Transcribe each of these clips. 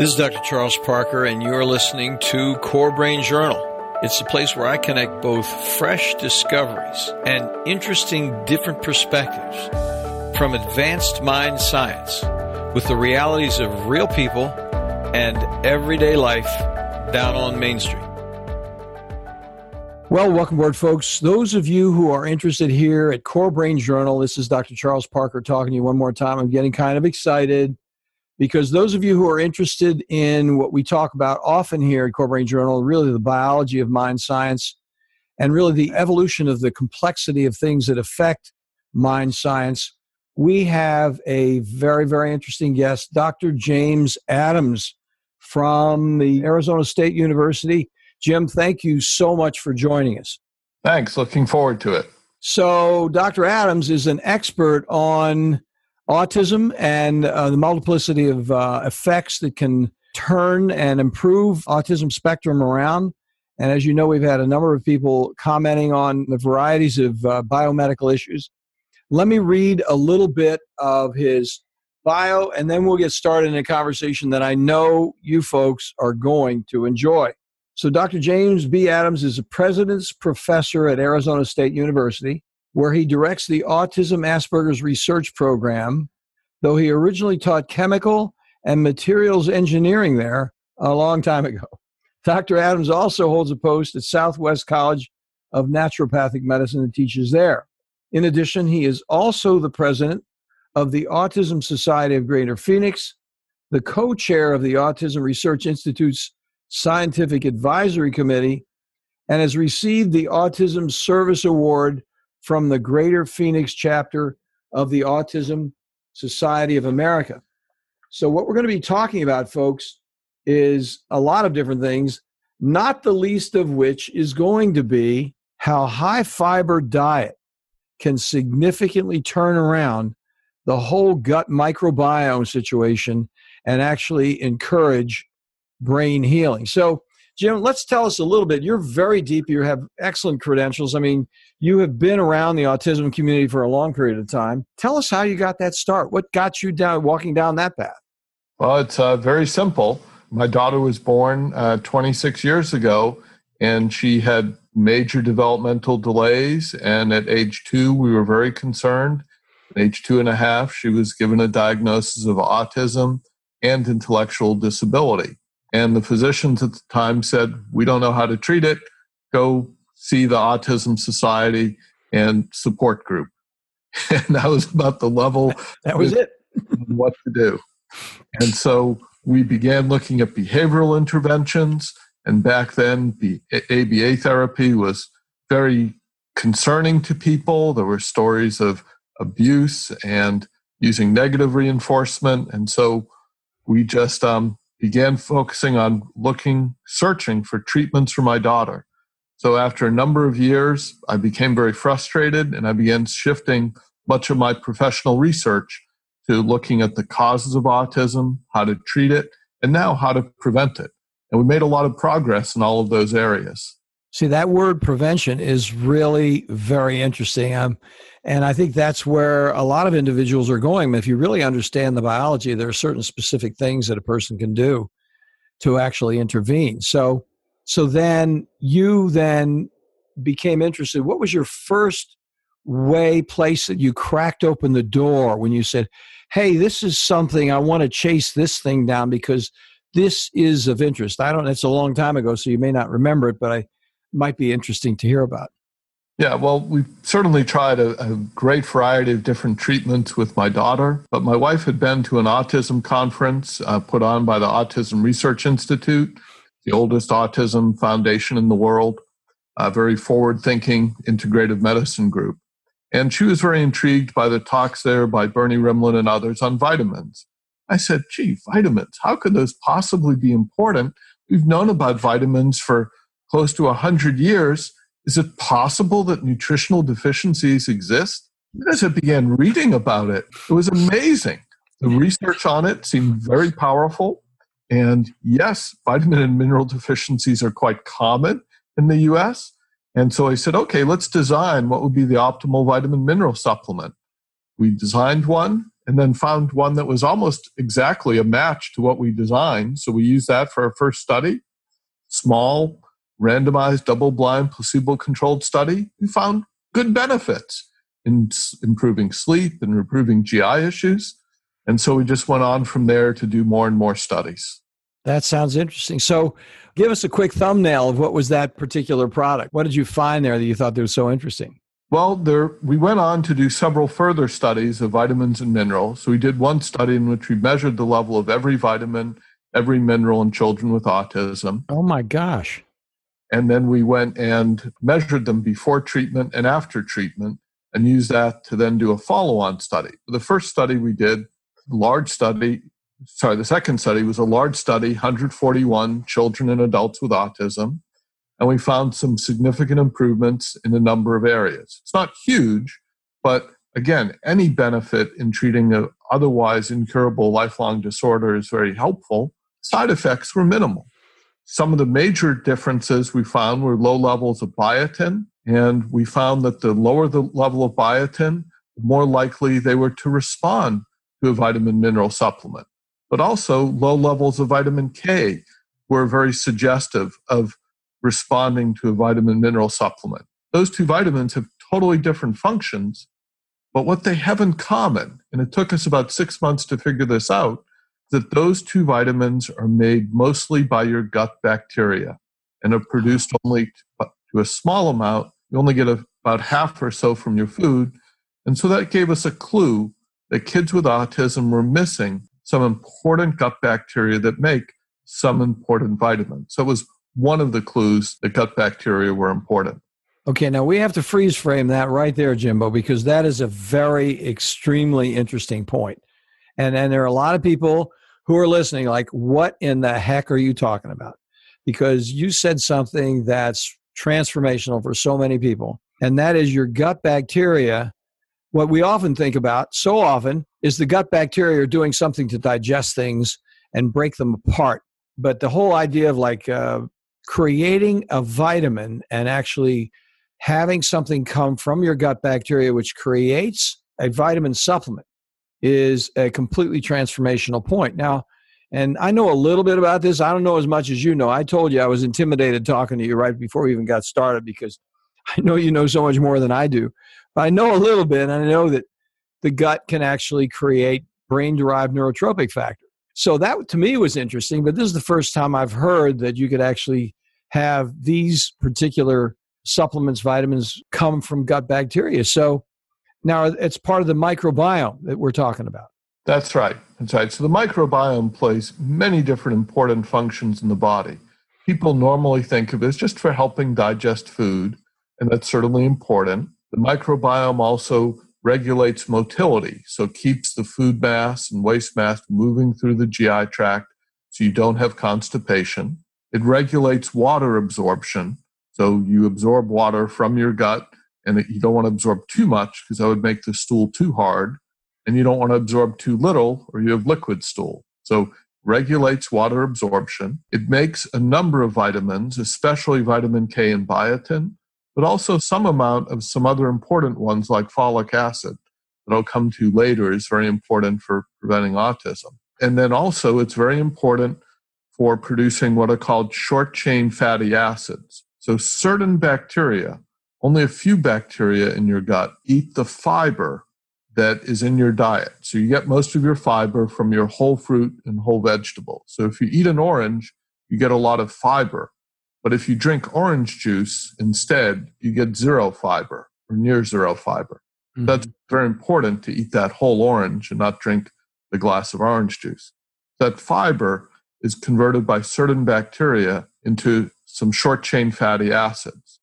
This is Dr. Charles Parker, and you're listening to Core Brain Journal. It's a place where I connect both fresh discoveries and interesting different perspectives from advanced mind science with the realities of real people and everyday life down on Main Street. Well, welcome aboard, folks. Those of you who are interested here at Core Brain Journal, this is Dr. Charles Parker talking to you one more time. I'm getting kind of excited because those of you who are interested in what we talk about often here at Core Brain Journal, really the biology of mind science and really the evolution of the complexity of things that affect mind science, we have a very, very interesting guest, Dr. James Adams from the Arizona State University. Jim, thank you so much for joining us. Thanks. Looking forward to it. So, Dr. Adams is an expert on autism and uh, the multiplicity of uh, effects that can turn and improve autism spectrum around. And as you know, we've had a number of people commenting on the varieties of uh, biomedical issues. Let me read a little bit of his bio, and then we'll get started in a conversation that I know you folks are going to enjoy. So, Dr. James B. Adams is a president's professor at Arizona State University where he directs the Autism Asperger's Research Program, though he originally taught chemical and materials engineering there a long time ago. Dr. Adams also holds a post at Southwest College of Naturopathic Medicine and teaches there. In addition, he is also the president of the Autism Society of Greater Phoenix, the co chair of the Autism Research Institute's Scientific Advisory Committee, and has received the Autism Service Award from the Greater Phoenix chapter of the Autism Society of America. So, what we're going to be talking about, folks, is a lot of different things, not the least of which is going to be how high fiber diet can significantly turn around the whole gut microbiome situation and actually encourage brain healing. So, Jim, let's tell us a little bit. You're very deep. You have excellent credentials. I mean, you have been around the autism community for a long period of time. Tell us how you got that start. What got you down walking down that path? Well, it's uh, very simple. My daughter was born uh, 26 years ago, and she had major developmental delays. And at age two, we were very concerned. At age two and a half, she was given a diagnosis of autism and intellectual disability. And the physicians at the time said, We don't know how to treat it. Go see the Autism Society and support group. And that was about the level. That was it. what to do. And so we began looking at behavioral interventions. And back then, the ABA therapy was very concerning to people. There were stories of abuse and using negative reinforcement. And so we just um, began focusing on looking, searching for treatments for my daughter. So after a number of years, I became very frustrated and I began shifting much of my professional research to looking at the causes of autism, how to treat it, and now how to prevent it. And we made a lot of progress in all of those areas. See, that word prevention is really very interesting. Um, and I think that's where a lot of individuals are going. If you really understand the biology, there are certain specific things that a person can do to actually intervene. So, so then you then became interested. What was your first way, place that you cracked open the door when you said, "Hey, this is something I want to chase this thing down because this is of interest." I don't. It's a long time ago, so you may not remember it, but I might be interesting to hear about. Yeah, well, we've certainly tried a, a, great variety of different treatments with my daughter, but my wife had been to an autism conference uh, put on by the Autism Research Institute, the oldest autism foundation in the world, a very forward thinking integrative medicine group. And she was very intrigued by the talks there by Bernie Rimland and others on vitamins. I said, gee, vitamins, how could those possibly be important? We've known about vitamins for close to 100 years is it possible that nutritional deficiencies exist? As I began reading about it, it was amazing. The research on it seemed very powerful. And yes, vitamin and mineral deficiencies are quite common in the US. And so I said, okay, let's design what would be the optimal vitamin mineral supplement. We designed one, and then found one that was almost exactly a match to what we designed. So we used that for our first study. Small, randomized, double blind, placebo controlled study. We found good benefits in improving sleep and improving GI issues. And so we just went on from there to do more and more studies. That sounds interesting. So, give us a quick thumbnail of what was that particular product. What did you find there that you thought that was so interesting? Well, there we went on to do several further studies of vitamins and minerals. So we did one study in which we measured the level of every vitamin, every mineral in children with autism. Oh my gosh. And then we went and measured them before treatment and after treatment and used that to then do a follow-on study. The first study we did, large study, sorry, the second study was a large study, 141 children and adults with autism, and we found some significant improvements in a number of areas. It's not huge, but again, any benefit in treating an otherwise incurable lifelong disorder is very helpful. Side effects were minimal. Some of the major differences we found were low levels of biotin, and we found that the lower the level of biotin, the more likely they were to respond to a vitamin mineral supplement but also low levels of vitamin K were very suggestive of responding to a vitamin mineral supplement. Those two vitamins have totally different functions, but what they have in common, and it took us about six months to figure this out, that those two vitamins are made mostly by your gut bacteria and are produced only to a small amount. You only get about half or so from your food. And so that gave us a clue that kids with autism were missing some important gut bacteria that make some important vitamins. So it was one of the clues that gut bacteria were important. Okay, now we have to freeze frame that right there, Jimbo, because that is a very extremely interesting point. And and there are a lot of people who are listening, like, what in the heck are you talking about? Because you said something that's transformational for so many people, and that is your gut bacteria what we often think about so often is the gut bacteria are doing something to digest things and break them apart. But the whole idea of like uh, creating a vitamin and actually having something come from your gut bacteria, which creates a vitamin supplement, is a completely transformational point. Now, and I know a little bit about this. I don't know as much as you know. I told you I was intimidated talking to you right before we even got started because I know you know so much more than I do. But I know a little bit, and I know that the gut can actually create brain derived neurotrophic factor. So that to me was interesting, but this is the first time I've heard that you could actually have these particular supplements, vitamins come from gut bacteria. So now it's part of the microbiome that we're talking about. That's right. That's right. So the microbiome plays many different important functions in the body. People normally think of it as just for helping digest food, and that's certainly important. The microbiome also regulates motility, so keeps the food mass and waste mass moving through the GI tract so you don't have constipation. It regulates water absorption, so you absorb water from your gut and you don't want to absorb too much because that would make the stool too hard. And you don't want to absorb too little or you have liquid stool. So regulates water absorption. It makes a number of vitamins, especially vitamin K and biotin but also some amount of some other important ones like folic acid that I'll come to later is very important for preventing autism. And then also, it's very important for producing what are called short chain fatty acids. So, certain bacteria, only a few bacteria in your gut, eat the fiber that is in your diet. So, you get most of your fiber from your whole fruit and whole vegetable. So, if you eat an orange, you get a lot of fiber. But if you drink orange juice instead, you get zero fiber or near zero fiber. Mm-hmm. That's very important to eat that whole orange and not drink the glass of orange juice. That fiber is converted by certain bacteria into some short chain fatty acids.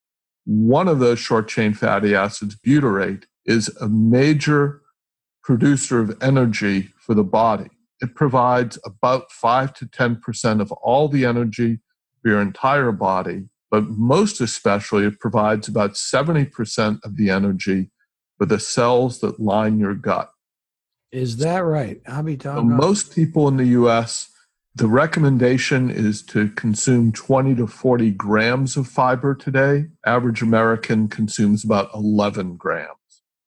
One of those short chain fatty acids, butyrate, is a major producer of energy for the body. It provides about 5 to 10% of all the energy for your entire body, but most especially, it provides about 70% of the energy for the cells that line your gut. Is that right? I'll be talking. So most people in the US, the recommendation is to consume 20 to 40 grams of fiber today. Average American consumes about 11 grams.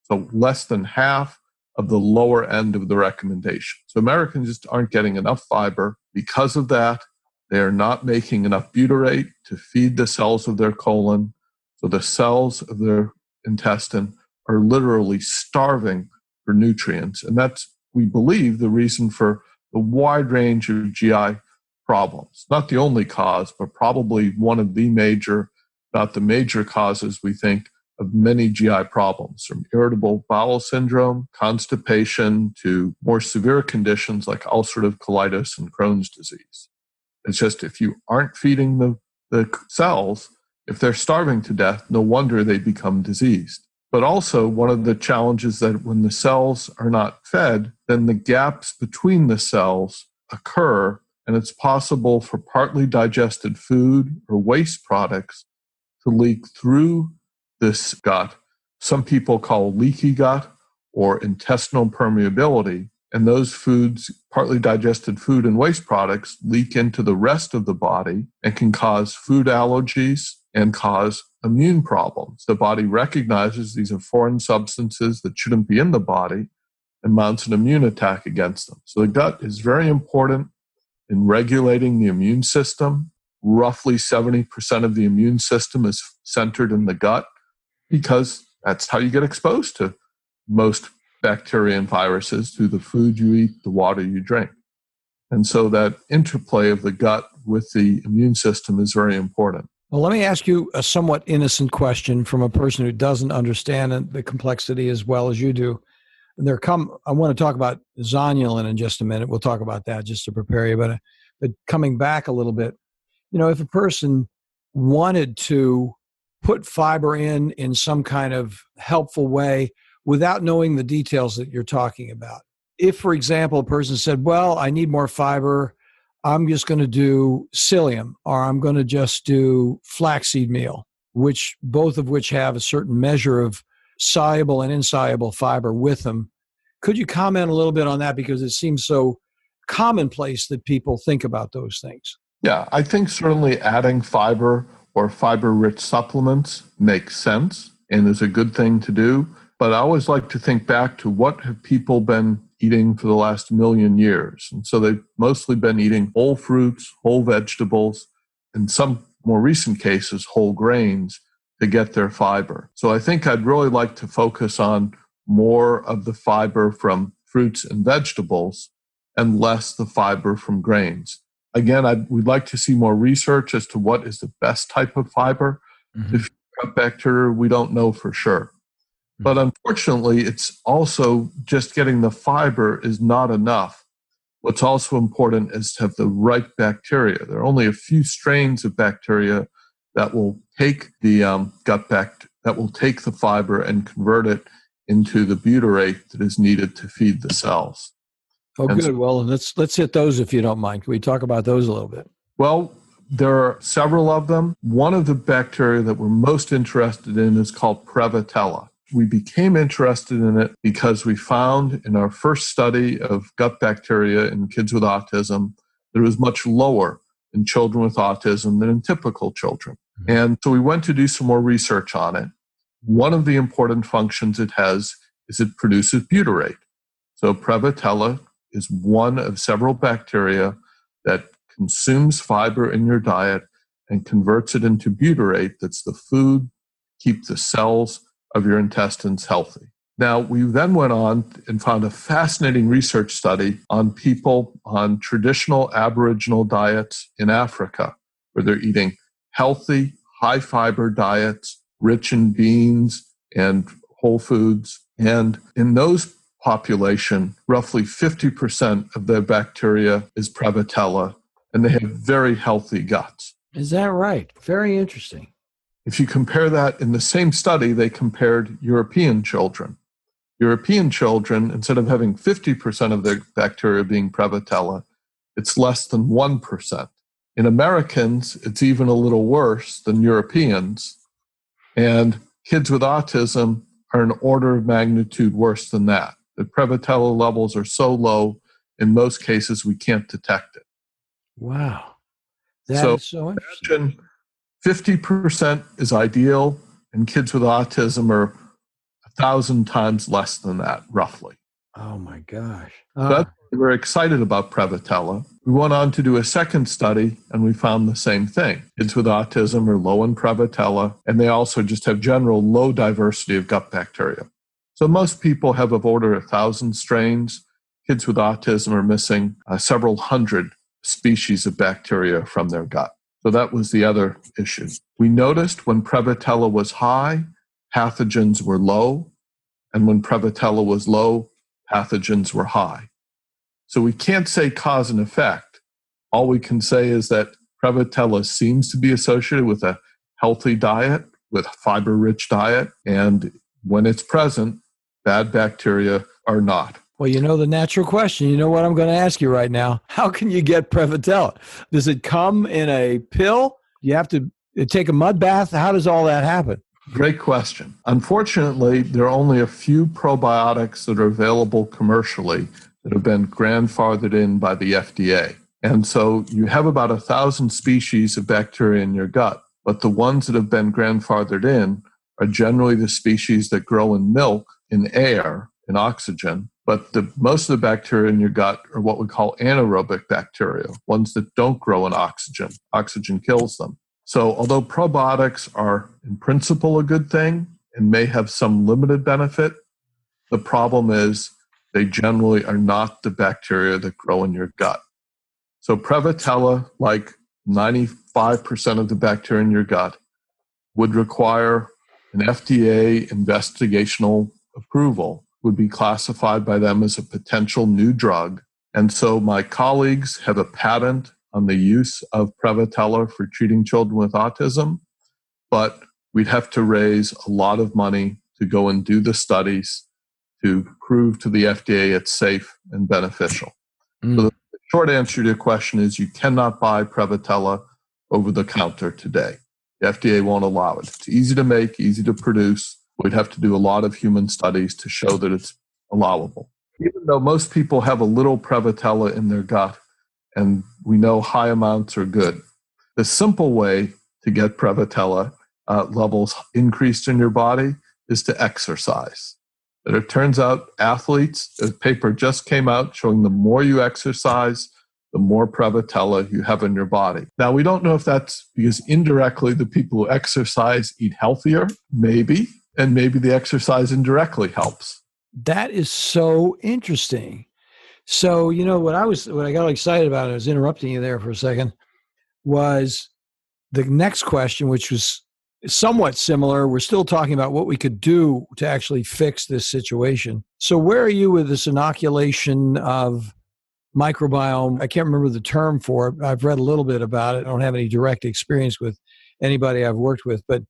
So less than half of the lower end of the recommendation. So Americans just aren't getting enough fiber. Because of that, they are not making enough butyrate to feed the cells of their colon. So the cells of their intestine are literally starving for nutrients. And that's, we believe, the reason for the wide range of GI problems. Not the only cause, but probably one of the major, not the major causes we think of many GI problems, from irritable bowel syndrome, constipation, to more severe conditions like ulcerative colitis and Crohn's disease. It's just if you aren't feeding the, the cells, if they're starving to death, no wonder they become diseased. But also, one of the challenges that when the cells are not fed, then the gaps between the cells occur, and it's possible for partly digested food or waste products to leak through this gut. Some people call leaky gut or intestinal permeability. And those foods, partly digested food and waste products, leak into the rest of the body and can cause food allergies, and cause immune problems. The body recognizes these are foreign substances that shouldn't be in the body and mounts an immune attack against them. So the gut is very important in regulating the immune system. Roughly 70% of the immune system is centered in the gut because that's how you get exposed to most bacteria and viruses through the food you eat, the water you drink. And so that interplay of the gut with the immune system is very important. Well, let me ask you a somewhat innocent question from a person who doesn't understand the complexity as well as you do. And there come, I want to talk about zonulin in just a minute. We'll talk about that just to prepare you. But, uh, but coming back a little bit, you know, if a person wanted to put fiber in in some kind of helpful way without knowing the details that you're talking about. If, for example, a person said, Well, I need more fiber, I'm just going to do psyllium or I'm going to just do flaxseed meal, which both of which have a certain measure of soluble and insoluble fiber with them. Could you comment a little bit on that because it seems so commonplace that people think about those things? Yeah, I think certainly adding fiber or fiber rich supplements makes sense and is a good thing to do. But I always like to think back to what have people been eating for the last million years. And so they've mostly been eating whole fruits, whole vegetables, in some more recent cases, whole grains to get their fiber. So I think I'd really like to focus on more of the fiber from fruits and vegetables and less the fiber from grains. Again, I'd, we'd like to see more research as to what is the best type of fiber. Mm-hmm. If gut bacteria, we don't know for sure. But unfortunately, it's also just getting the fiber is not enough. What's also important is to have the right bacteria. There are only a few strains of bacteria that will take the um, gut bact that will take the fiber and convert it into the butyrate that is needed to feed the cells. Oh, and good. Well, let's let's hit those if you don't mind. Can we talk about those a little bit? Well, there are several of them. One of the bacteria that we're most interested in is called Prevotella we became interested in it because we found in our first study of gut bacteria in kids with autism that it was much lower in children with autism than in typical children. Mm-hmm. And so we went to do some more research on it. One of the important functions it has is it produces butyrate. So Prevotella is one of several bacteria that consumes fiber in your diet and converts it into butyrate that's the food keep the cells of your intestines healthy. Now, we then went on and found a fascinating research study on people on traditional Aboriginal diets in Africa, where they're eating healthy, high fiber diets, rich in beans and whole foods. And in those population, roughly 50% of their bacteria is Prevotella, and they have very healthy guts. Is that right? Very interesting. If you compare that in the same study, they compared European children. European children, instead of having 50% of their bacteria being Prevotella, it's less than 1%. In Americans, it's even a little worse than Europeans. And kids with autism are an order of magnitude worse than that. The Prevotella levels are so low, in most cases, we can't detect it. Wow. That so, so imagine 50% is ideal, and kids with autism are a thousand times less than that, roughly. Oh my gosh. Uh, we're excited about Prevotella. We went on to do a second study and we found the same thing. Kids with autism are low in Prevotella, and they also just have general low diversity of gut bacteria. So most people have of order a thousand strains. Kids with autism are missing uh, several hundred species of bacteria from their gut. So that was the other issue. We noticed when Prevotella was high, pathogens were low, and when Prevotella was low, pathogens were high. So we can't say cause and effect. All we can say is that Prevotella seems to be associated with a healthy diet, with fiber rich diet, and when it's present, bad bacteria are not. Well, you know the natural question. You know what I'm going to ask you right now. How can you get Prevotella? Does it come in a pill? You have to uh, take a mud bath? How does all that happen? Great question. Unfortunately, there are only a few probiotics that are available commercially that have been grandfathered in by the FDA. And so you have about a thousand species of bacteria in your gut, but the ones that have been grandfathered in are generally the species that grow in milk, in air, in oxygen. But the, most of the bacteria in your gut are what we call anaerobic bacteria, ones that don't grow in oxygen. Oxygen kills them. So although probiotics are in principle a good thing and may have some limited benefit, the problem is they generally are not the bacteria that grow in your gut. So Prevotella, like 95% of the bacteria in your gut, would require an FDA investigational approval, would be classified by them as a potential new drug. And so my colleagues have a patent on the use of Prevotella for treating children with autism, but we'd have to raise a lot of money to go and do the studies to prove to the FDA it's safe and beneficial. Mm. So the short answer to your question is you cannot buy Prevotella over the counter today. The FDA won't allow it. It's easy to make, easy to produce. We'd have to do a lot of human studies to show that it's allowable. Even though most people have a little Prevotella in their gut, and we know high amounts are good, the simple way to get Prevotella uh, levels increased in your body is to exercise that it turns out athletes, a paper just came out showing the more you exercise, the more Prevotella you have in your body. Now, we don't know if that's because indirectly the people who exercise eat healthier, maybe, and maybe the exercise indirectly helps. That is so interesting. So, you know, what I was, what I got excited about, I was interrupting you there for a second, was the next question, which was somewhat similar. We're still talking about what we could do to actually fix this situation. So, where are you with this inoculation of microbiome? I can't remember the term for it. I've read a little bit about it. I don't have any direct experience with anybody I've worked with, but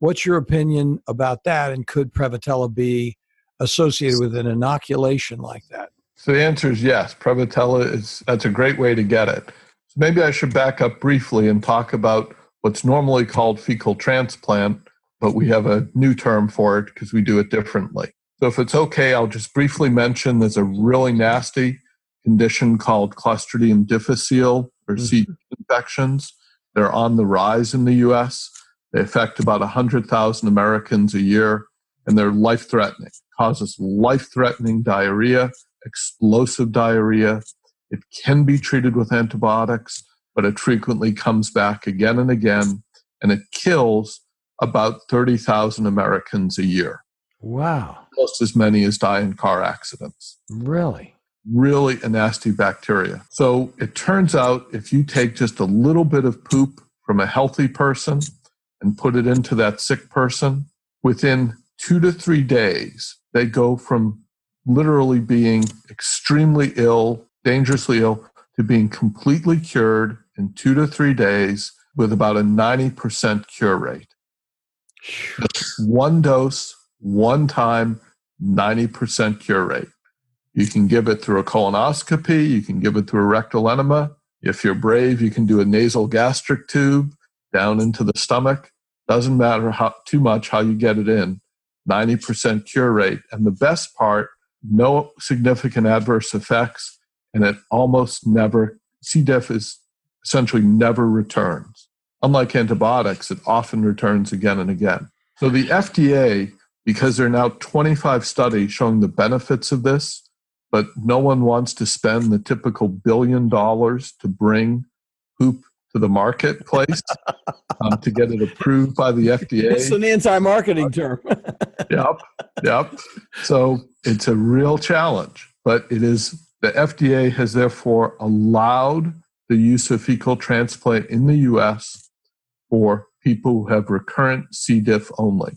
what's your opinion about that? And could Prevotella be associated with an inoculation like that? So the answer is yes. Prevotella is that's a great way to get it. So maybe I should back up briefly and talk about what's normally called fecal transplant, but we have a new term for it because we do it differently. So, if it's okay, I'll just briefly mention there's a really nasty condition called Clostridium difficile or mm-hmm. C infections. They're on the rise in the US. They affect about 100,000 Americans a year, and they're life threatening. Causes life threatening diarrhea, explosive diarrhea. It can be treated with antibiotics but it frequently comes back again and again, and it kills about 30,000 Americans a year. Wow. Almost as many as die in car accidents. Really? Really a nasty bacteria. So it turns out if you take just a little bit of poop from a healthy person and put it into that sick person, within two to three days, they go from literally being extremely ill, dangerously ill, to being completely cured in two to three days with about a 90% cure rate. one dose, one time, 90% cure rate. You can give it through a colonoscopy, you can give it through a rectal enema. If you're brave, you can do a nasal gastric tube down into the stomach. Doesn't matter how too much how you get it in. 90% cure rate. And the best part, no significant adverse effects, and it almost never C. diff is essentially never returns. Unlike antibiotics, it often returns again and again. So the FDA, because there are now 25 studies showing the benefits of this but no one wants to spend the typical billion dollars to bring poop to the marketplace um, to get it approved by the FDA. It's an anti-marketing term. yep, yep. So it's a real challenge, but it is the FDA has therefore allowed the use of fecal transplant in the U.S. for people who have recurrent C. diff only.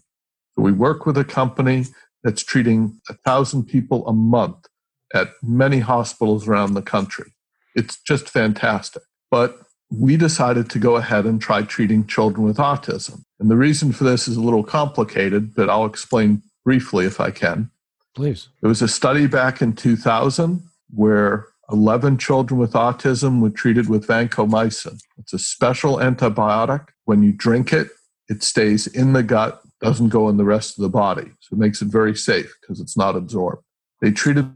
So we work with a company that's treating a thousand people a month at many hospitals around the country. It's just fantastic. But we decided to go ahead and try treating children with autism. And the reason for this is a little complicated, but I'll explain briefly if I can. Please. There was a study back in 2000 where 11 children with autism were treated with vancomycin. It's a special antibiotic. When you drink it, it stays in the gut, doesn't go in the rest of the body. So it makes it very safe because it's not absorbed. They treated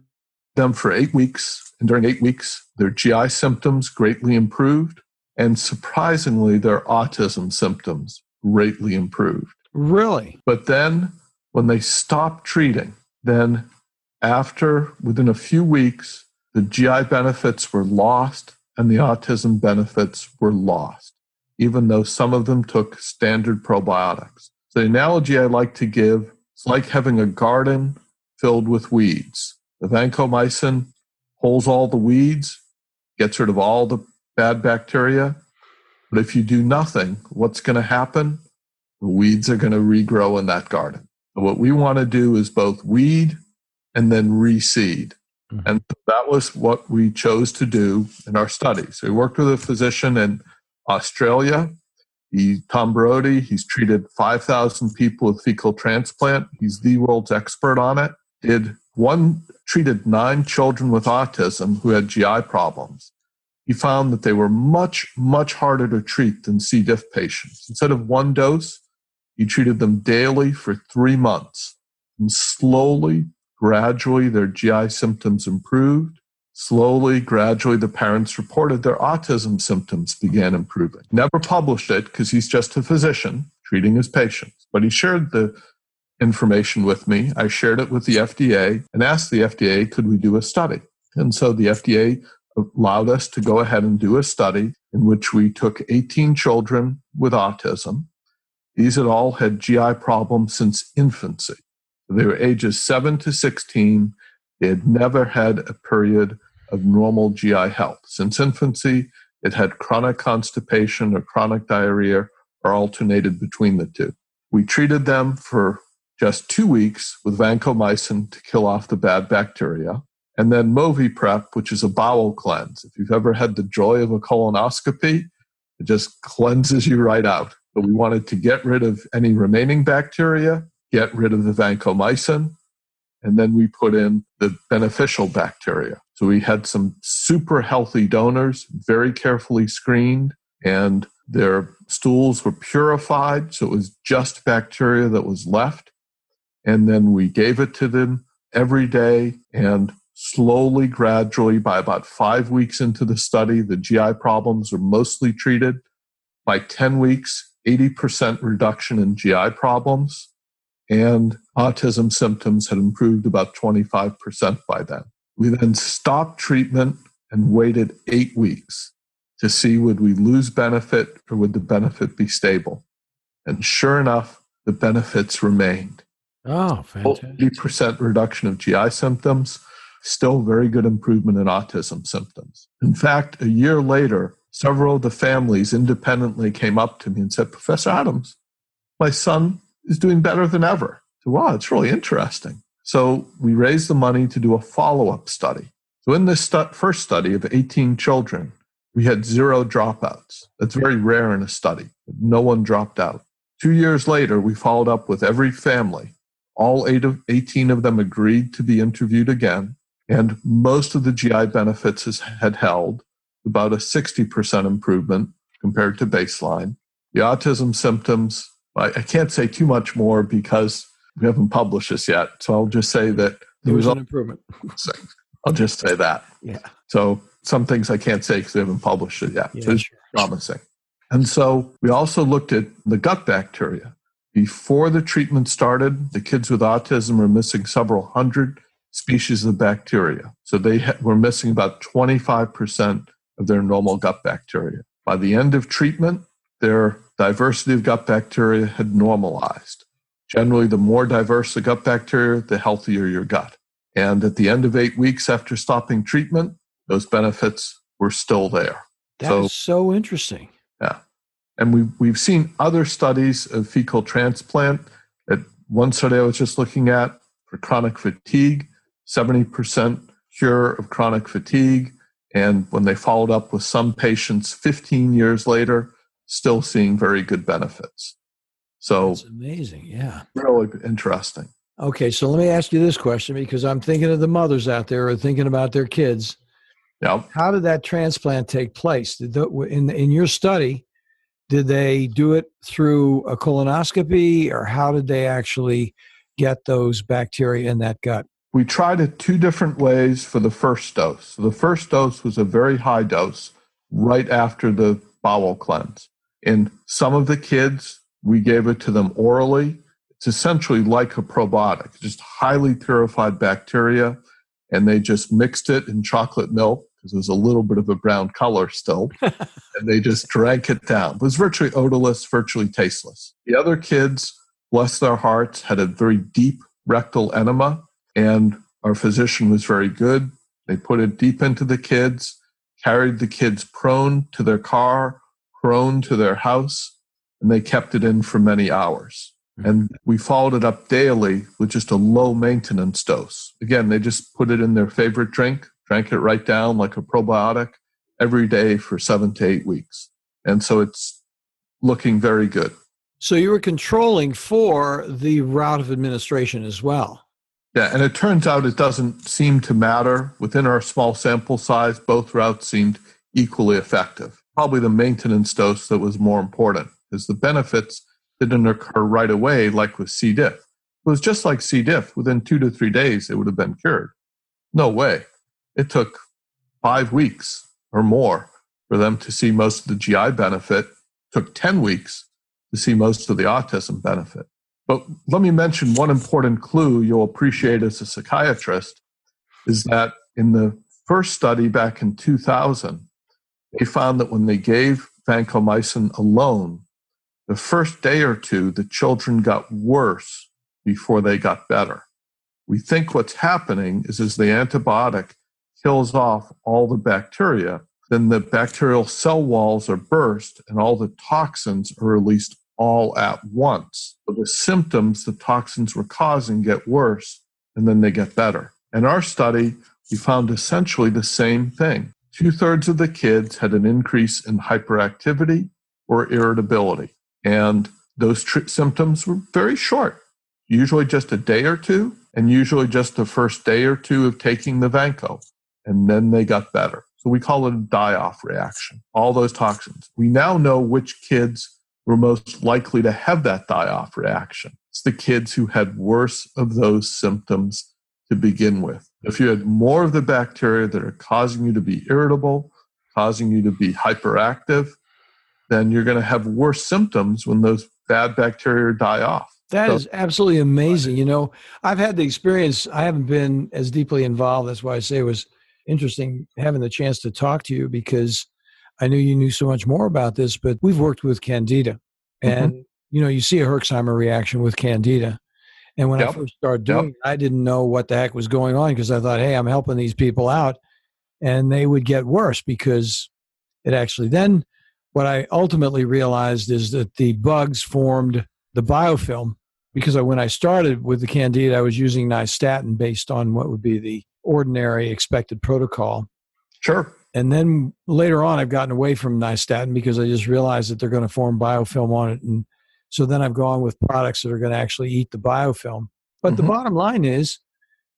them for eight weeks, and during eight weeks, their GI symptoms greatly improved. And surprisingly, their autism symptoms greatly improved. Really? But then when they stopped treating, then after within a few weeks, the GI benefits were lost and the autism benefits were lost, even though some of them took standard probiotics. The analogy I like to give is like having a garden filled with weeds. The vancomycin pulls all the weeds, gets rid of all the bad bacteria. But if you do nothing, what's going to happen? The weeds are going to regrow in that garden. So what we want to do is both weed and then reseed. Mm-hmm. And that was what we chose to do in our study. So we worked with a physician in Australia. He, Tom Borody, he's treated 5,000 people with fecal transplant. He's the world's expert on it. Did one treated nine children with autism who had GI problems he found that they were much, much harder to treat than C. diff patients. Instead of one dose, he treated them daily for three months. And slowly, gradually, their GI symptoms improved. Slowly, gradually, the parents reported their autism symptoms began improving. Never published it because he's just a physician treating his patients, but he shared the information with me. I shared it with the FDA and asked the FDA, could we do a study? And so the FDA allowed us to go ahead and do a study in which we took 18 children with autism. These had all had GI problems since infancy. They were ages 7 to 16. They had never had a period of normal GI health. Since infancy, it had chronic constipation or chronic diarrhea or alternated between the two. We treated them for just two weeks with vancomycin to kill off the bad bacteria. And then Moviprep, which is a bowel cleanse. If you've ever had the joy of a colonoscopy, it just cleanses you right out. But we wanted to get rid of any remaining bacteria, get rid of the vancomycin, and then we put in the beneficial bacteria. So we had some super healthy donors, very carefully screened, and their stools were purified. So it was just bacteria that was left. And then we gave it to them every day. And slowly, gradually, by about five weeks into the study, the GI problems were mostly treated. By 10 weeks, 80% reduction in GI problems, and autism symptoms had improved about 25% by then. We then stopped treatment and waited eight weeks to see would we lose benefit or would the benefit be stable. And sure enough, the benefits remained. Oh, fantastic. 80% reduction of GI symptoms, still very good improvement in autism symptoms. In fact, a year later, several of the families independently came up to me and said, Professor Adams, my son is doing better than ever. So, wow, it's really interesting. So we raised the money to do a follow up study. So in this first study of 18 children, we had zero dropouts. That's very rare in a study. No one dropped out. Two years later, we followed up with every family. All eight of, 18 of them agreed to be interviewed again. And most of the GI benefits has, had held, about a 60% improvement compared to baseline. The autism symptoms, I, I, can't say too much more because we haven't published this yet. So I'll just say that there was an improvement. I'll just say that. Yeah. So some things I can't say because we haven't published it yet. Yeah, so it's sure. promising. And so we also looked at the gut bacteria. Before the treatment started, the kids with autism were missing several hundred species of bacteria. So they ha- were missing about 25% of their normal gut bacteria. By the end of treatment, their diversity of gut bacteria had normalized. Generally, the more diverse the gut bacteria, the healthier your gut. And at the end of eight weeks after stopping treatment, those benefits were still there. That so, is so interesting. Yeah. And we, we've seen other studies of fecal transplant. At one study I was just looking at for chronic fatigue, 70% cure of chronic fatigue. And when they followed up with some patients 15 years later, still seeing very good benefits. So it's amazing. Yeah. Really interesting. Okay. So let me ask you this question because I'm thinking of the mothers out there or thinking about their kids. Yeah. How did that transplant take place? Did the, in, in your study, did they do it through a colonoscopy or how did they actually get those bacteria in that gut? We tried it two different ways for the first dose. So the first dose was a very high dose right after the bowel cleanse. In some of the kids, we gave it to them orally. It's essentially like a probiotic, just highly purified bacteria. And they just mixed it in chocolate milk because it was a little bit of a brown color still. and they just drank it down. It was virtually odorless, virtually tasteless. The other kids, bless their hearts, had a very deep rectal enema and our physician was very good. They put it deep into the kids, carried the kids prone to their car, prone to their house, and they kept it in for many hours. Mm-hmm. And we followed it up daily with just a low maintenance dose. Again, they just put it in their favorite drink, drank it right down like a probiotic every day for seven to eight weeks. And so it's looking very good. So you were controlling for the route of administration as well. Yeah, and it turns out it doesn't seem to matter. Within our small sample size, both routes seemed equally effective. Probably the maintenance dose that was more important because the benefits didn't occur right away, like with C. diff. It was just like C. diff. Within two to three days, it would have been cured. No way. It took five weeks or more for them to see most of the GI benefit. It took 10 weeks to see most of the autism benefit. But let me mention one important clue you'll appreciate as a psychiatrist is that in the first study back in 2000, they found that when they gave vancomycin alone, the first day or two, the children got worse before they got better. We think what's happening is as the antibiotic kills off all the bacteria, then the bacterial cell walls are burst and all the toxins are released all at once. So the symptoms the toxins were causing get worse and then they get better. In our study, we found essentially the same thing. Two thirds of the kids had an increase in hyperactivity or irritability. And those tr- symptoms were very short, usually just a day or two, and usually just the first day or two of taking the Vanco. And then they got better. So we call it a die off reaction, all those toxins. We now know which kids were most likely to have that die off reaction. It's the kids who had worse of those symptoms to begin with. If you had more of the bacteria that are causing you to be irritable, causing you to be hyperactive, then you're going to have worse symptoms when those bad bacteria die off. That so, is absolutely amazing. You know, I've had the experience, I haven't been as deeply involved. That's why I say it was interesting having the chance to talk to you because I knew you knew so much more about this, but we've worked with Candida. Mm-hmm. And, mm-hmm. you know, you see a Herxheimer reaction with Candida. And when yep. I first started doing yep. it, I didn't know what the heck was going on because I thought, hey, I'm helping these people out. And they would get worse because it actually then what I ultimately realized is that the bugs formed the biofilm because I, when I started with the candida, I was using nystatin based on what would be the ordinary expected protocol. Sure. And then later on, I've gotten away from nystatin because I just realized that they're going to form biofilm on it. And so then I've gone with products that are going to actually eat the biofilm. But mm-hmm. the bottom line is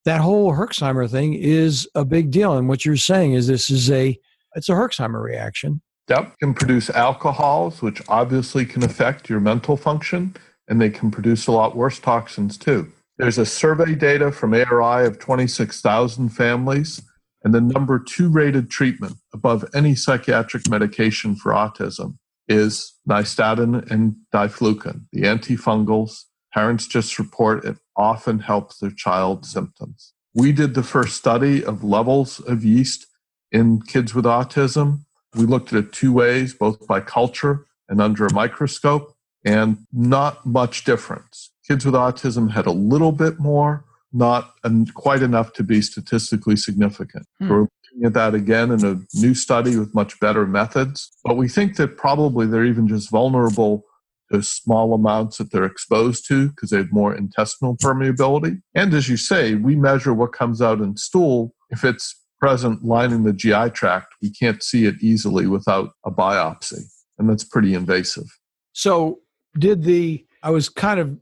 that whole Herxheimer thing is a big deal. And what you're saying is this is a it's a Herxheimer reaction. Yep, can produce alcohols, which obviously can affect your mental function, and they can produce a lot worse toxins too. There's a survey data from ARI of 26,000 families and the number two rated treatment above any psychiatric medication for autism is nystatin and diflucan, the antifungals. Parents just report it often helps their child's symptoms. We did the first study of levels of yeast in kids with autism. We looked at it two ways, both by culture and under a microscope, and not much difference. Kids with autism had a little bit more, not quite enough to be statistically significant. Hmm. Looking at that again in a new study with much better methods, but we think that probably they're even just vulnerable to small amounts that they're exposed to because they have more intestinal permeability. And as you say, we measure what comes out in stool. If it's present lining the GI tract, we can't see it easily without a biopsy. And that's pretty invasive. So, did the, I was kind of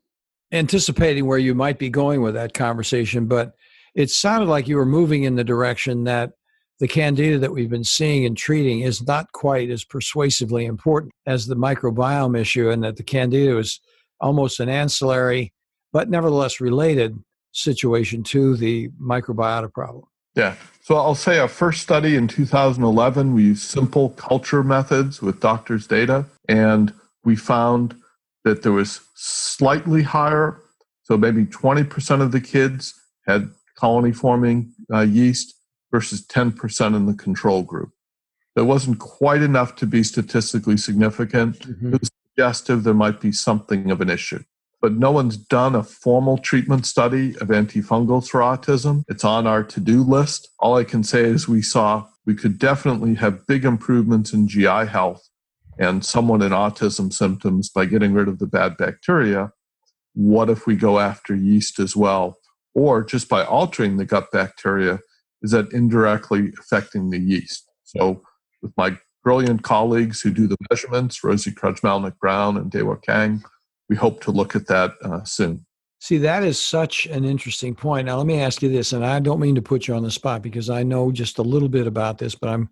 anticipating where you might be going with that conversation, but it sounded like you were moving in the direction that the candida that we've been seeing and treating is not quite as persuasively important as the microbiome issue, and that the candida is almost an ancillary, but nevertheless related situation to the microbiota problem. Yeah. So I'll say our first study in 2011, we used simple culture methods with Doctor's Data, and we found that there was slightly higher, so maybe 20% of the kids had colony forming uh, yeast versus 10% in the control group. That wasn't quite enough to be statistically significant. Mm-hmm. It was suggestive there might be something of an issue but no one's done a formal treatment study of antifungals for autism. It's on our to do list. All I can say is we saw we could definitely have big improvements in GI health and someone in autism symptoms by getting rid of the bad bacteria. What if we go after yeast as well? Or just by altering the gut bacteria, is that indirectly affecting the yeast? So, with my brilliant colleagues who do the measurements, Rosie Krajmalnik Brown and Dae-Wook Kang, we hope to look at that uh, soon. See, that is such an interesting point. Now, let me ask you this, and I don't mean to put you on the spot because I know just a little bit about this, but I'm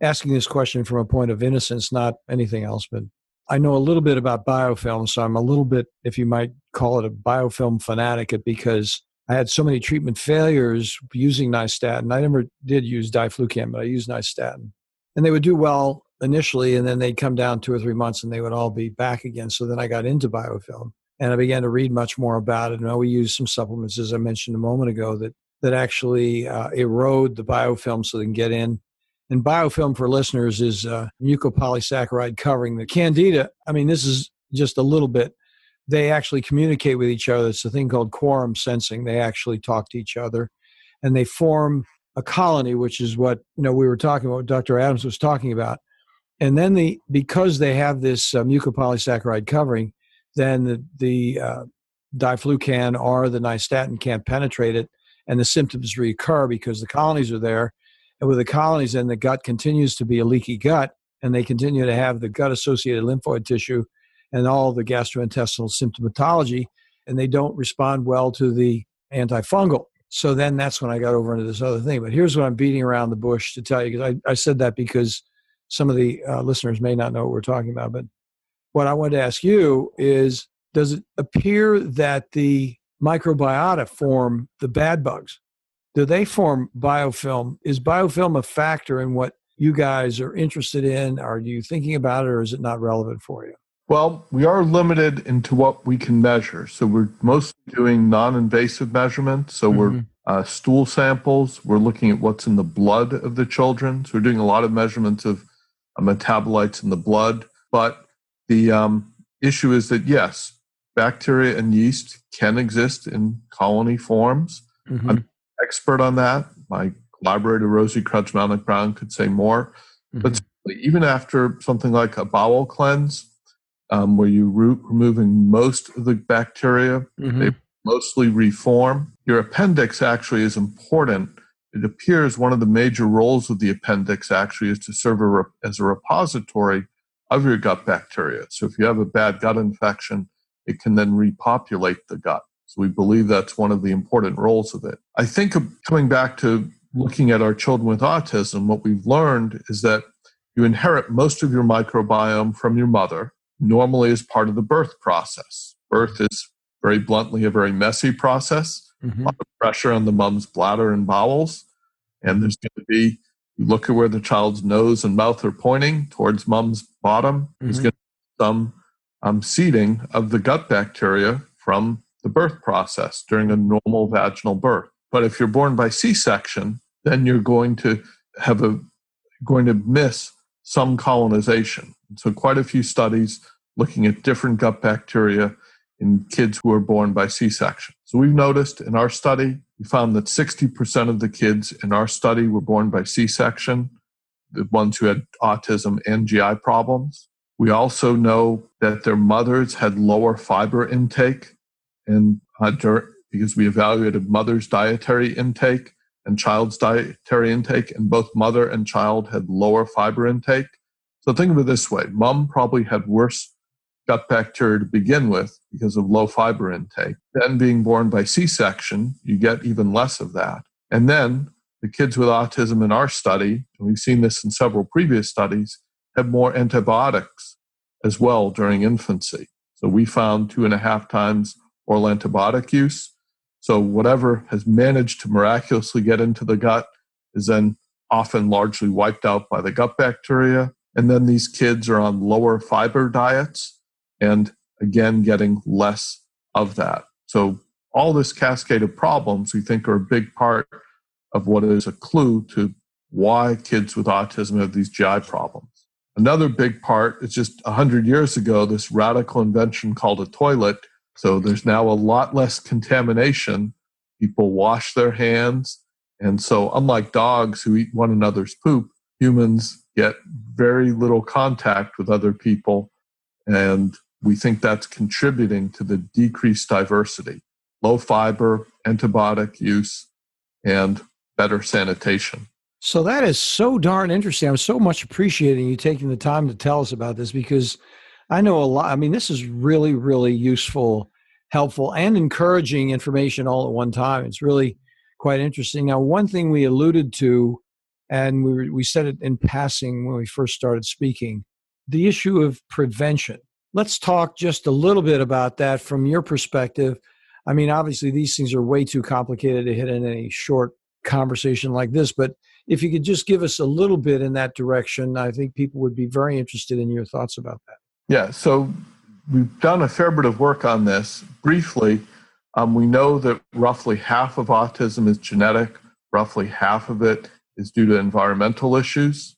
asking this question from a point of innocence, not anything else. But I know a little bit about biofilm, so I'm a little bit, if you might call it a biofilm fanatic, because I had so many treatment failures using nystatin. I never did use diflucan, but I used nystatin. And they would do well initially, and then they'd come down two or three months and they would all be back again. So then I got into biofilm and I began to read much more about it. And we use some supplements, as I mentioned a moment ago, that that actually uh, erode the biofilm so they can get in. And biofilm for listeners is uh, mucopolysaccharide covering the candida. I mean, this is just a little bit. They actually communicate with each other. It's a thing called quorum sensing. They actually talk to each other, and they form a colony, which is what you know we were talking about. Dr. Adams was talking about and then the because they have this uh, mucopolysaccharide covering, then the the uh, diflucan or the nystatin can't penetrate it, and the symptoms recur because the colonies are there, and with the colonies, then the gut continues to be a leaky gut, and they continue to have the gut associated lymphoid tissue, and all the gastrointestinal symptomatology, and they don't respond well to the antifungal. So then that's when I got over into this other thing. But here's what I'm beating around the bush to tell you because I, I said that because some of the uh, listeners may not know what we're talking about. But what I wanted to ask you is Does it appear that the microbiota form the bad bugs? Do they form biofilm? Is biofilm a factor in what you guys are interested in? Are you thinking about it or is it not relevant for you? Well, we are limited into what we can measure. So we're mostly doing non invasive measurements. So mm-hmm. we're uh, stool samples. We're looking at what's in the blood of the children. So we're doing a lot of measurements of metabolites in the blood. But the um, issue is that, yes, bacteria and yeast can exist in colony forms. Mm-hmm. I'm an expert on that. My collaborator, Rosie Krajmalnik Brown, could say more. Mm-hmm. But even after something like a bowel cleanse, um, where you root removing most of the bacteria, mm-hmm. they mostly reform. Your appendix actually is important it appears one of the major roles of the appendix actually is to serve a as a repository of your gut bacteria. So if you have a bad gut infection, it can then repopulate the gut. So we believe that's one of the important roles of it. I think coming back to looking at our children with autism, what we've learned is that you inherit most of your microbiome from your mother, normally as part of the birth process. Birth is very bluntly a very messy process. Mm-hmm. A lot of pressure on the mom's bladder and bowels. And there's going to be, you look at where the child's nose and mouth are pointing towards mom's bottom. Mm-hmm. There's going to be some um, seeding of the gut bacteria from the birth process during a normal vaginal birth. But if you're born by C section, then you're going to have a going to miss some colonization. So, quite a few studies looking at different gut bacteria in kids who are born by C section. So, we've noticed in our study, we found that 60% of the kids in our study were born by C section, the ones who had autism and GI problems. We also know that their mothers had lower fiber intake, and uh, because we evaluated mother's dietary intake and child's dietary intake, and both mother and child had lower fiber intake. So think of it this way mom probably had worse gut bacteria to begin with because of low fiber intake. Then, being born by C section, you get even less of that. And then the kids with autism in our study, and we've seen this in several previous studies, have more antibiotics as well during infancy. So we found two and a half times oral antibiotic use. So whatever has managed to miraculously get into the gut is then often largely wiped out by the gut bacteria. And then these kids are on lower fiber diets and again getting less of that. So all this cascade of problems we think are a big part of what is a clue to why kids with autism have these GI problems. Another big part is just 100 years ago, this radical invention called a toilet. So there's now a lot less contamination. People wash their hands. And so, unlike dogs who eat one another's poop, humans get very little contact with other people. And we think that's contributing to the decreased diversity, low fiber, antibiotic use, and better sanitation. So that is so darn interesting. I'm so much appreciating you taking the time to tell us about this because I know a lot. I mean, this is really, really useful, helpful, and encouraging information all at one time. It's really quite interesting. Now, one thing we alluded to, and we, we said it in passing when we first started speaking, the issue of prevention. Let's talk just a little bit about that from your perspective. I mean, obviously, these things are way too complicated to hit in a short conversation like this, but if you could just give us a little bit in that direction, I think people would be very interested in your thoughts about that. Yeah, so we've done a fair bit of work on this. Briefly, um, we know that roughly half of autism is genetic, roughly half of it is due to environmental issues.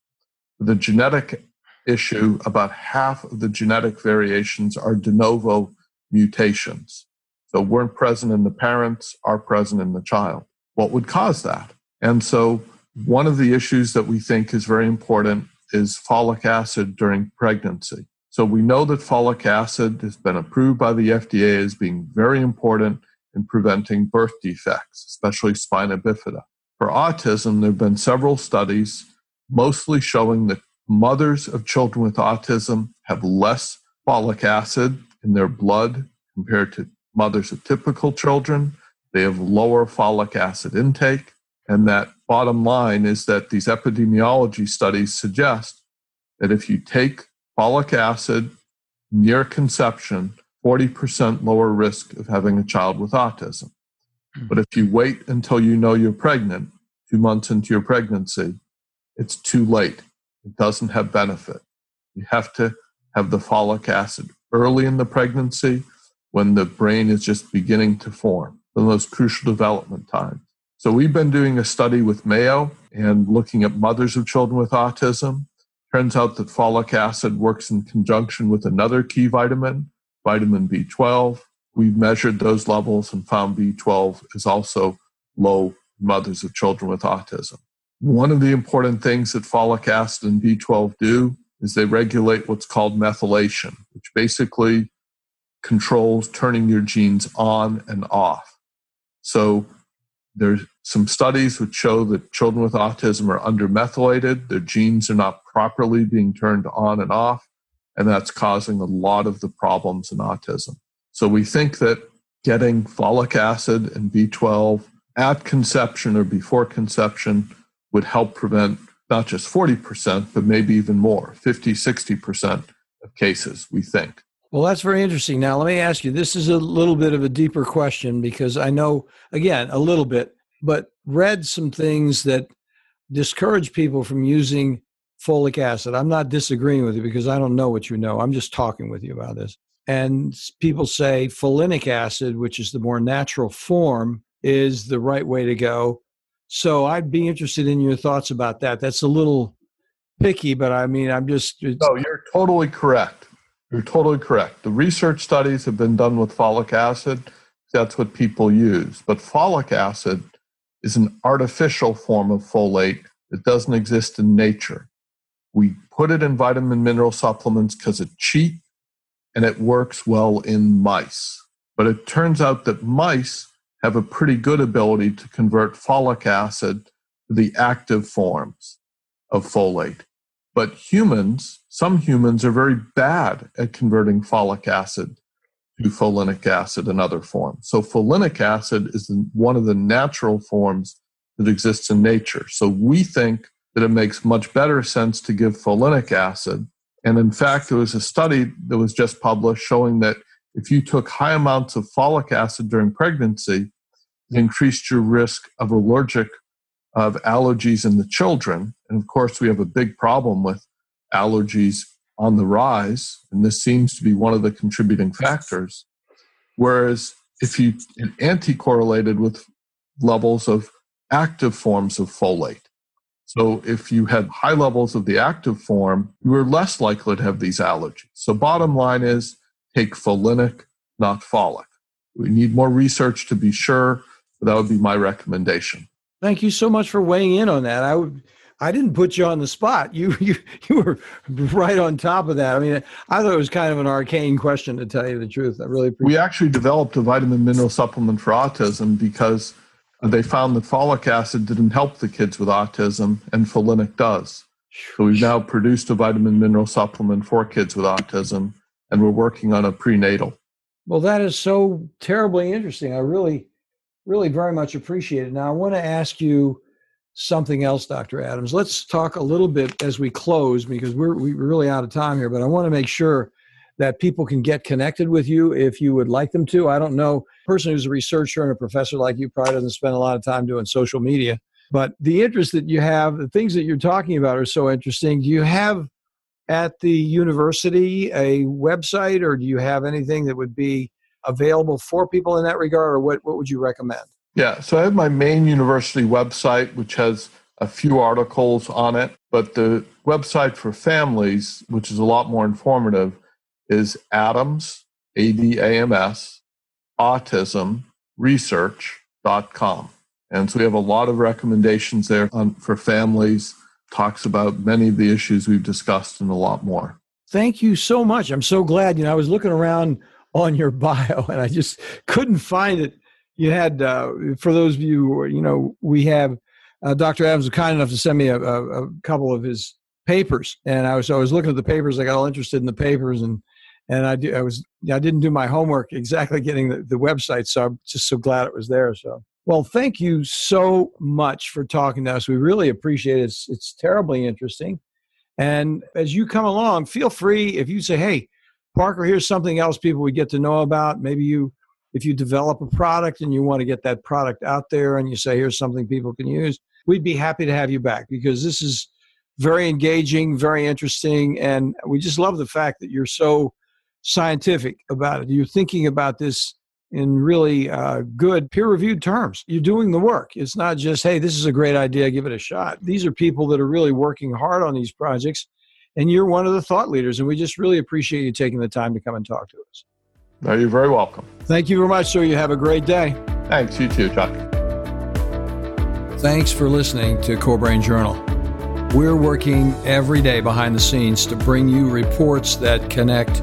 The genetic issue, about half of the genetic variations are de novo mutations. So weren't present in the parents, are present in the child. What would cause that? And so one of the issues that we think is very important is folic acid during pregnancy. So we know that folic acid has been approved by the FDA as being very important in preventing birth defects, especially spina bifida. For autism, there have been several studies mostly showing that mothers of children with autism have less folic acid in their blood compared to mothers of typical children. They have lower folic acid intake. And that bottom line is that these epidemiology studies suggest that if you take folic acid near conception, 40% lower risk of having a child with autism. But if you wait until you know you're pregnant, two months into your pregnancy, it's too late. It doesn't have benefit. You have to have the folic acid early in the pregnancy when the brain is just beginning to form, the most crucial development time. So we've been doing a study with Mayo and looking at mothers of children with autism. Turns out that folic acid works in conjunction with another key vitamin, vitamin B12. We measured those levels and found B12 is also low mothers of children with autism. One of the important things that folic acid and B12 do is they regulate what's called methylation, which basically controls turning your genes on and off. So there's some studies which show that children with autism are undermethylated. Their genes are not properly being turned on and off, and that's causing a lot of the problems in autism. So we think that getting folic acid and B12 at conception or before conception would help prevent not just 40%, but maybe even more 50, 60% of cases, we think. Well, that's very interesting. Now, let me ask you this is a little bit of a deeper question because I know, again, a little bit, but read some things that discourage people from using folic acid. I'm not disagreeing with you because I don't know what you know. I'm just talking with you about this. And people say folinic acid, which is the more natural form, is the right way to go. So I'd be interested in your thoughts about that. That's a little picky, but I mean, I'm just. No, you're totally correct. You're totally correct. The research studies have been done with folic acid. That's what people use. But folic acid is an artificial form of folate that doesn't exist in nature. We put it in vitamin mineral supplements because it's cheap and it works well in mice. But it turns out that mice have a pretty good ability to convert folic acid to the active forms of folate. But humans, some humans are very bad at converting folic acid to folinic acid and other forms. So folinic acid is one of the natural forms that exists in nature. So we think that it makes much better sense to give folinic acid. And in fact, there was a study that was just published showing that if you took high amounts of folic acid during pregnancy, it increased your risk of allergic of allergies in the children. And of course, we have a big problem with allergies on the rise, and this seems to be one of the contributing factors. Whereas if you anti-correlated with levels of active forms of folate. So if you had high levels of the active form, you were less likely to have these allergies. So bottom line is take folinic, not folic. We need more research to be sure, but that would be my recommendation. Thank you so much for weighing in on that. I would I didn't put you on the spot. You you you were right on top of that. I mean, I thought it was kind of an arcane question to tell you the truth. I really appreciate. We actually developed a vitamin mineral supplement for autism because they found that folic acid didn't help the kids with autism, and folinic does. So we've now produced a vitamin mineral supplement for kids with autism, and we're working on a prenatal. Well, that is so terribly interesting. I really, really very much appreciate it. Now, I want to ask you something else, Dr. Adams. Let's talk a little bit as we close because we're, we're really out of time here, but I want to make sure that people can get connected with you if you would like them to. I don't know, a person who's a researcher and a professor like you probably doesn't spend a lot of time doing social media, but the interest that you have, the things that you're talking about are so interesting. Do you have at the university a website or do you have anything that would be available for people in that regard or what, what would you recommend? Yeah, so I have my main university website, which has a few articles on it, but the website for families, which is a lot more informative, is Adams, A D A M S, autism research.com. And so we have a lot of recommendations there on, for families, talks about many of the issues we've discussed and a lot more. Thank you so much. I'm so glad. You know, I was looking around on your bio and I just couldn't find it you had uh, for those of you who, you know we have uh, dr adams was kind enough to send me a, a, a, couple of his papers and i was i was looking at the papers i got all interested in the papers and and i, do, I was i didn't do my homework exactly getting the, the website so i'm just so glad it was there so. Well thank you so much for talking to us. We really appreciate it. It's, it's terribly interesting. And as you come along feel free if you say hey parker here's something else people would get to know about. Maybe you if you develop a product and you want to get that product out there and you say, here's something people can use, we'd be happy to have you back because this is very engaging, very interesting. And we just love the fact that you're so scientific about it. You're thinking about this in really uh, good peer reviewed terms. You're doing the work. It's not just, hey, this is a great idea, give it a shot. These are people that are really working hard on these projects, and you're one of the thought leaders. And we just really appreciate you taking the time to come and talk to us. No, you're very welcome. Thank you very much, sir. You have a great day. Thanks. You too, Chuck. Thanks for listening to Core Brain Journal. We're working every day behind the scenes to bring you reports that connect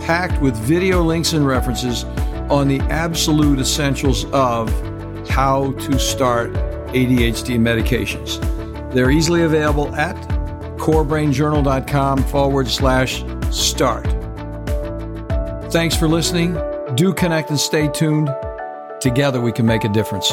packed with video links and references on the absolute essentials of how to start ADHD medications. They're easily available at corebrainjournal.com forward slash start. Thanks for listening. Do connect and stay tuned. Together we can make a difference.